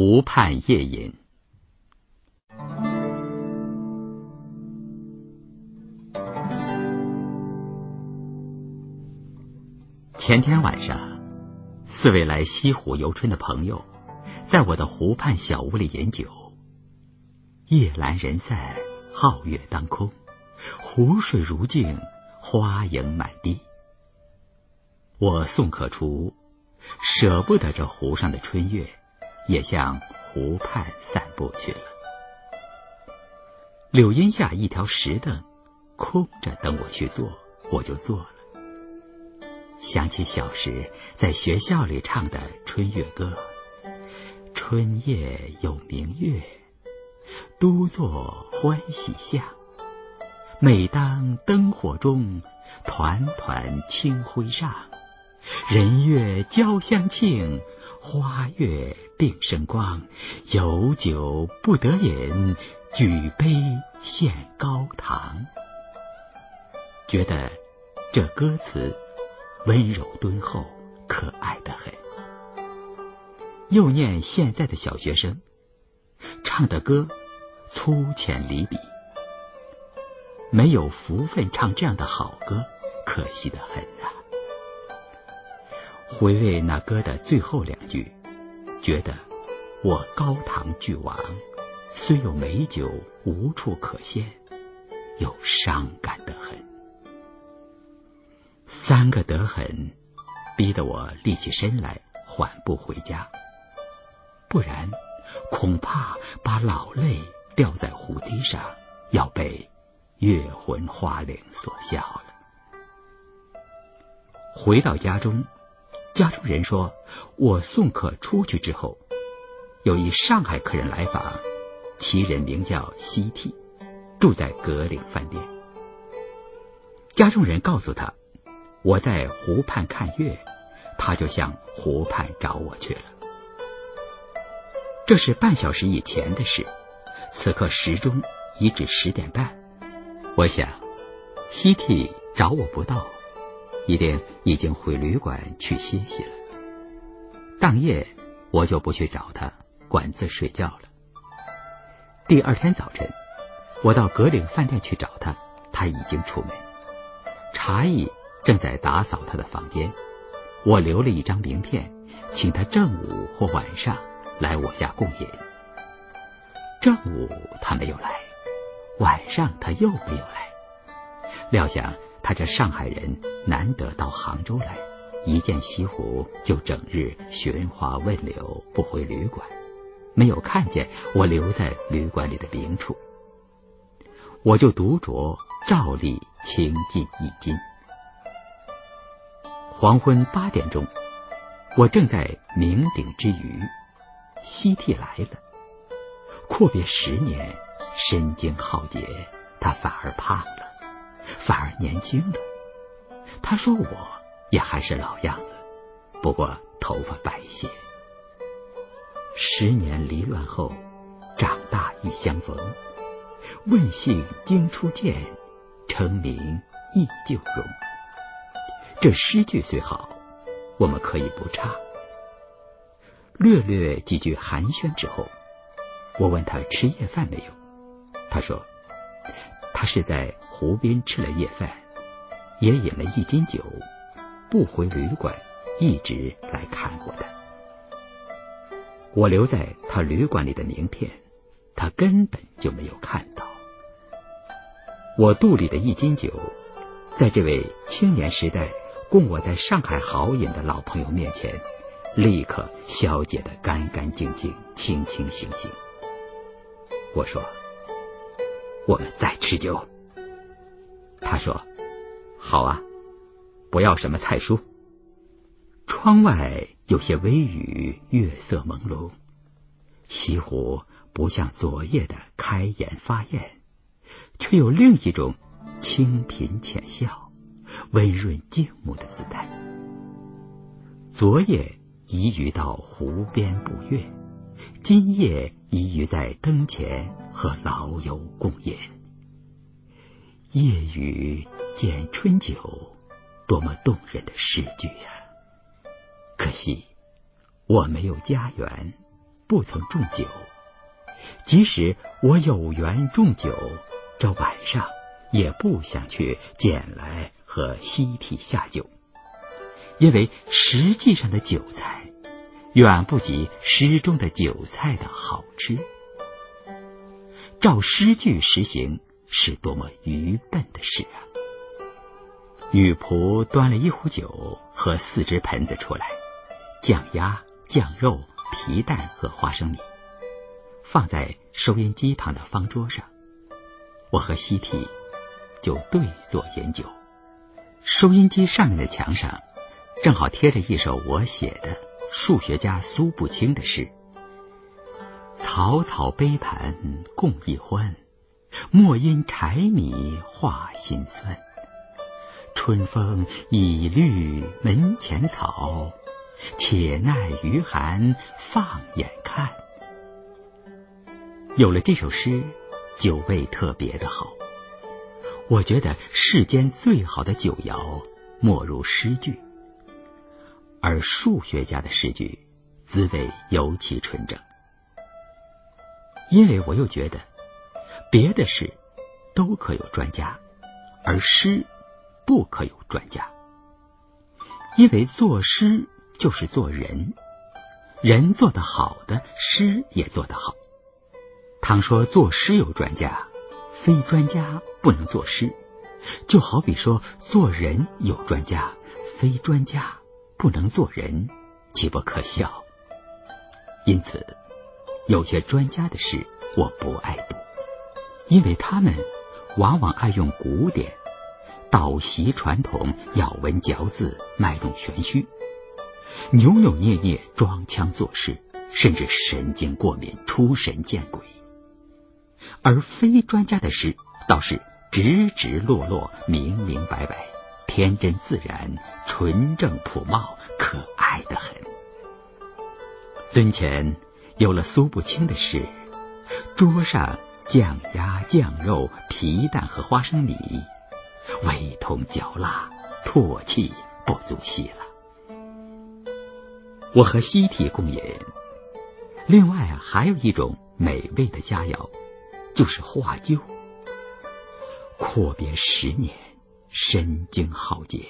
湖畔夜饮。前天晚上，四位来西湖游春的朋友，在我的湖畔小屋里饮酒。夜阑人散，皓月当空，湖水如镜，花影满地。我宋可初舍不得这湖上的春月，也向湖畔散步去了。柳荫下一条石凳空着，等我去坐，我就坐了。想起小时在学校里唱的春月歌：“春夜有明月。”都作欢喜相，每当灯火中，团团清辉上。人月交相庆，花月并生光。有酒不得饮，举杯献高堂。觉得这歌词温柔敦厚，可爱的很。又念现在的小学生唱的歌。粗浅离笔，没有福分唱这样的好歌，可惜的很！回味那歌的最后两句，觉得我高堂俱亡，虽有美酒无处可献，又伤感的很。三个得很，逼得我立起身来缓步回家，不然恐怕把老泪。掉在湖堤上，要被月魂花灵所笑了。回到家中，家中人说我送客出去之后，有一上海客人来访，其人名叫西替，住在格岭饭店。家中人告诉他，我在湖畔看月，他就向湖畔找我去了。这是半小时以前的事。此刻时钟已至十点半，我想西替找我不到，一定已经回旅馆去歇息了。当夜我就不去找他，管自睡觉了。第二天早晨，我到格岭饭店去找他，他已经出门，茶艺正在打扫他的房间。我留了一张名片，请他正午或晚上来我家共饮。正午他没有来，晚上他又没有来。料想他这上海人难得到杭州来，一见西湖就整日寻花问柳，不回旅馆，没有看见我留在旅馆里的名处，我就独酌，照例倾尽一斤。黄昏八点钟，我正在酩酊之余，西替来了。阔别十年，身经浩劫，他反而胖了，反而年轻了。他说我也还是老样子，不过头发白些。十年离乱后，长大亦相逢。问姓经初见，称名忆旧容。这诗句虽好，我们可以不唱。略略几句寒暄之后。我问他吃夜饭没有，他说他是在湖边吃了夜饭，也饮了一斤酒，不回旅馆，一直来看我的。我留在他旅馆里的名片，他根本就没有看到。我肚里的一斤酒，在这位青年时代供我在上海豪饮的老朋友面前，立刻消解的干干净净、清清醒醒。我说：“我们再吃酒。”他说：“好啊，不要什么菜蔬。”窗外有些微雨，月色朦胧，西湖不像昨夜的开颜发艳，却有另一种清贫浅笑、温润静穆的姿态。昨夜宜于到湖边捕月。今夜宜于在灯前和老友共饮，夜雨见春酒，多么动人的诗句呀！可惜我没有家园，不曾种酒。即使我有缘种酒，这晚上也不想去捡来和西替下酒，因为实际上的酒菜远不及诗中的酒菜的好吃。照诗句实行是多么愚笨的事啊！女仆端了一壶酒和四只盆子出来，酱鸭、酱肉、皮蛋和花生米。放在收音机旁的方桌上，我和西提就对坐饮酒。收音机上面的墙上正好贴着一首我写的数学家苏步青的诗：“草草杯盘共一欢，莫因柴米话心酸。春风已绿门前草，且耐余寒放眼看。”有了这首诗，酒味特别的好。我觉得世间最好的酒肴莫如诗句，而数学家的诗句滋味尤其纯正。因为我又觉得别的事都可有专家，而诗不可有专家。因为作诗就是做人，人做得好的，诗也做得好。倘说作诗有专家，非专家不能作诗；就好比说做人有专家，非专家不能做人，岂不可笑？因此，有些专家的事我不爱，因为他们往往爱用古典，倒袭传统，咬文嚼字，卖弄玄虚，扭扭捏捏，装腔作势，甚至神经过敏，出神见鬼。而非专家的诗，倒是直直落落、明明白白、天真自然、纯正朴茂、可爱的很。尊前有了苏步青的诗，桌上酱鸭、酱肉、皮蛋和花生米，味同嚼蜡，唾弃不足惜了。我和西提共饮，另外，还有一种美味的佳肴。就是画旧，阔别十年，身经浩劫，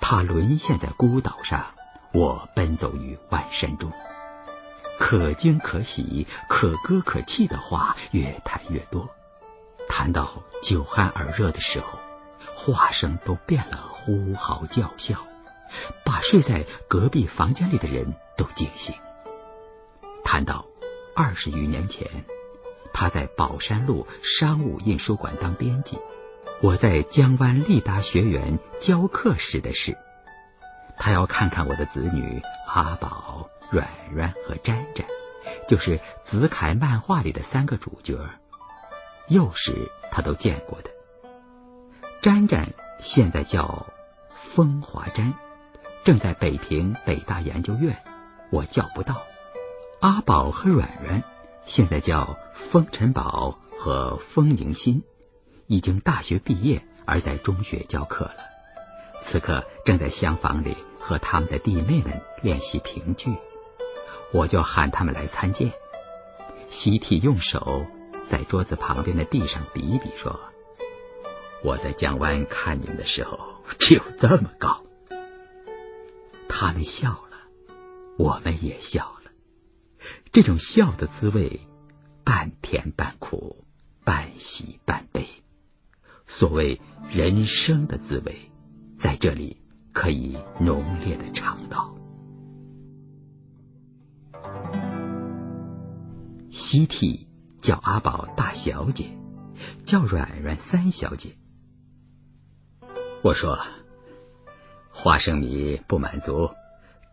他沦陷在孤岛上，我奔走于万山中。可惊可喜、可歌可泣的话越谈越多，谈到酒酣耳热的时候，话声都变了，呼嚎叫啸，把睡在隔壁房间里的人都惊醒。谈到二十余年前。他在宝山路商务印书馆当编辑，我在江湾立达学园教课时的事。他要看看我的子女阿宝、软软和沾沾，就是子凯漫画里的三个主角。幼时他都见过的。沾沾现在叫风华沾，正在北平北大研究院，我叫不到。阿宝和软软现在叫。风尘宝和风迎新已经大学毕业，而在中学教课了。此刻正在厢房里和他们的弟妹们练习评剧，我就喊他们来参见。习题用手在桌子旁边的地上比比，说：“我在江湾看你们的时候，只有这么高。”他们笑了，我们也笑了。这种笑的滋味。半甜半苦，半喜半悲。所谓人生的滋味，在这里可以浓烈的尝到。西替叫阿宝大小姐，叫软软三小姐。我说花生米不满足，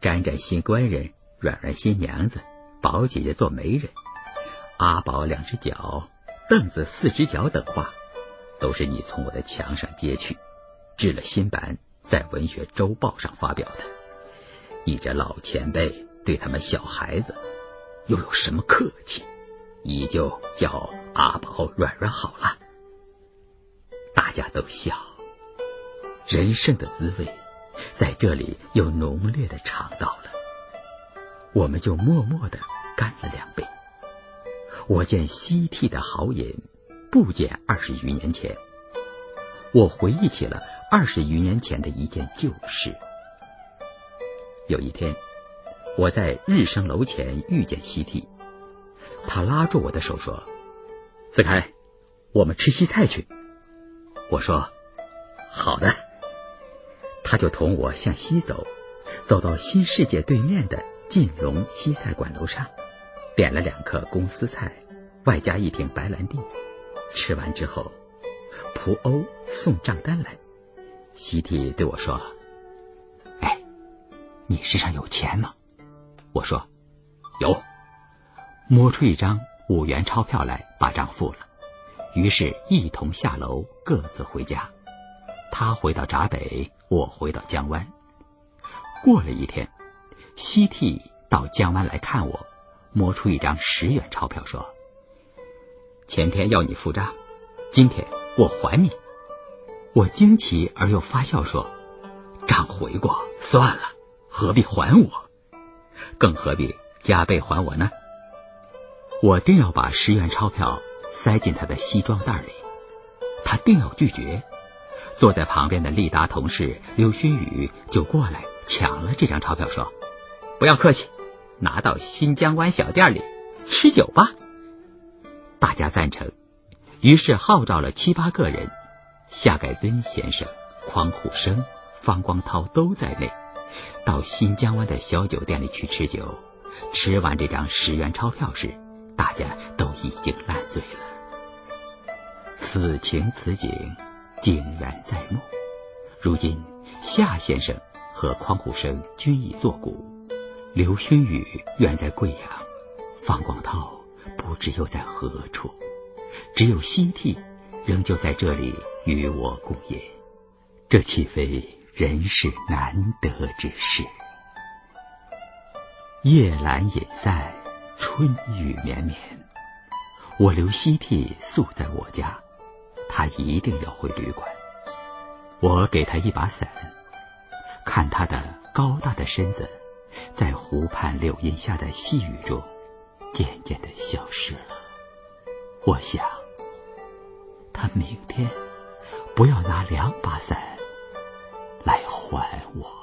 沾沾新官人，软软新娘子，宝姐姐做媒人。阿宝两只脚，凳子四只脚等话，都是你从我的墙上揭去，制了新版，在文学周报上发表的。你这老前辈对他们小孩子又有什么客气？你就叫阿宝软软好了。大家都笑，人生的滋味在这里又浓烈的尝到了。我们就默默的干了两杯。我见西替的好饮，不减二十余年前。我回忆起了二十余年前的一件旧事。有一天，我在日升楼前遇见西替，他拉住我的手说：“子开，我们吃西菜去。”我说：“好的。”他就同我向西走，走到新世界对面的晋隆西菜馆楼上，点了两颗公司菜，外加一瓶白兰地。吃完之后，仆欧送账单来，西替对我说。哎你身上有钱吗？我说有，摸出一张五元钞票来，把账付了。于是，一同下楼，各自回家。他回到闸北，我回到江湾。过了一天，西替到江湾来看我，摸出一张十元钞票，说：“前天要你付账，今天我还你。”我惊奇而又发笑说：“账回过，算了。”何必还我？更何必加倍还我呢？我定要把十元钞票塞进他的西装袋里，他定要拒绝。坐在旁边的利达同事刘勋宇就过来抢了这张钞票，说：“不要客气，拿到新疆湾小店里吃酒吧。”大家赞成，于是号召了七八个人，夏改尊先生、匡虎生、方光涛都在内。到新疆湾的小酒店里去吃酒，吃完这张十元钞票时，大家都已经烂醉了。此情此景，竟然在目。如今夏先生和匡虎生均已作古，刘勋宇远在贵阳，方光涛不知又在何处，只有西替仍旧在这里与我共饮。这岂非？人世难得之事。夜阑饮散，春雨绵绵。我留西替宿在我家，他一定要回旅馆。我给他一把伞，看他的高大的身子在湖畔柳荫下的细雨中渐渐的消失了。我想，他明天不要拿两把伞。来还我。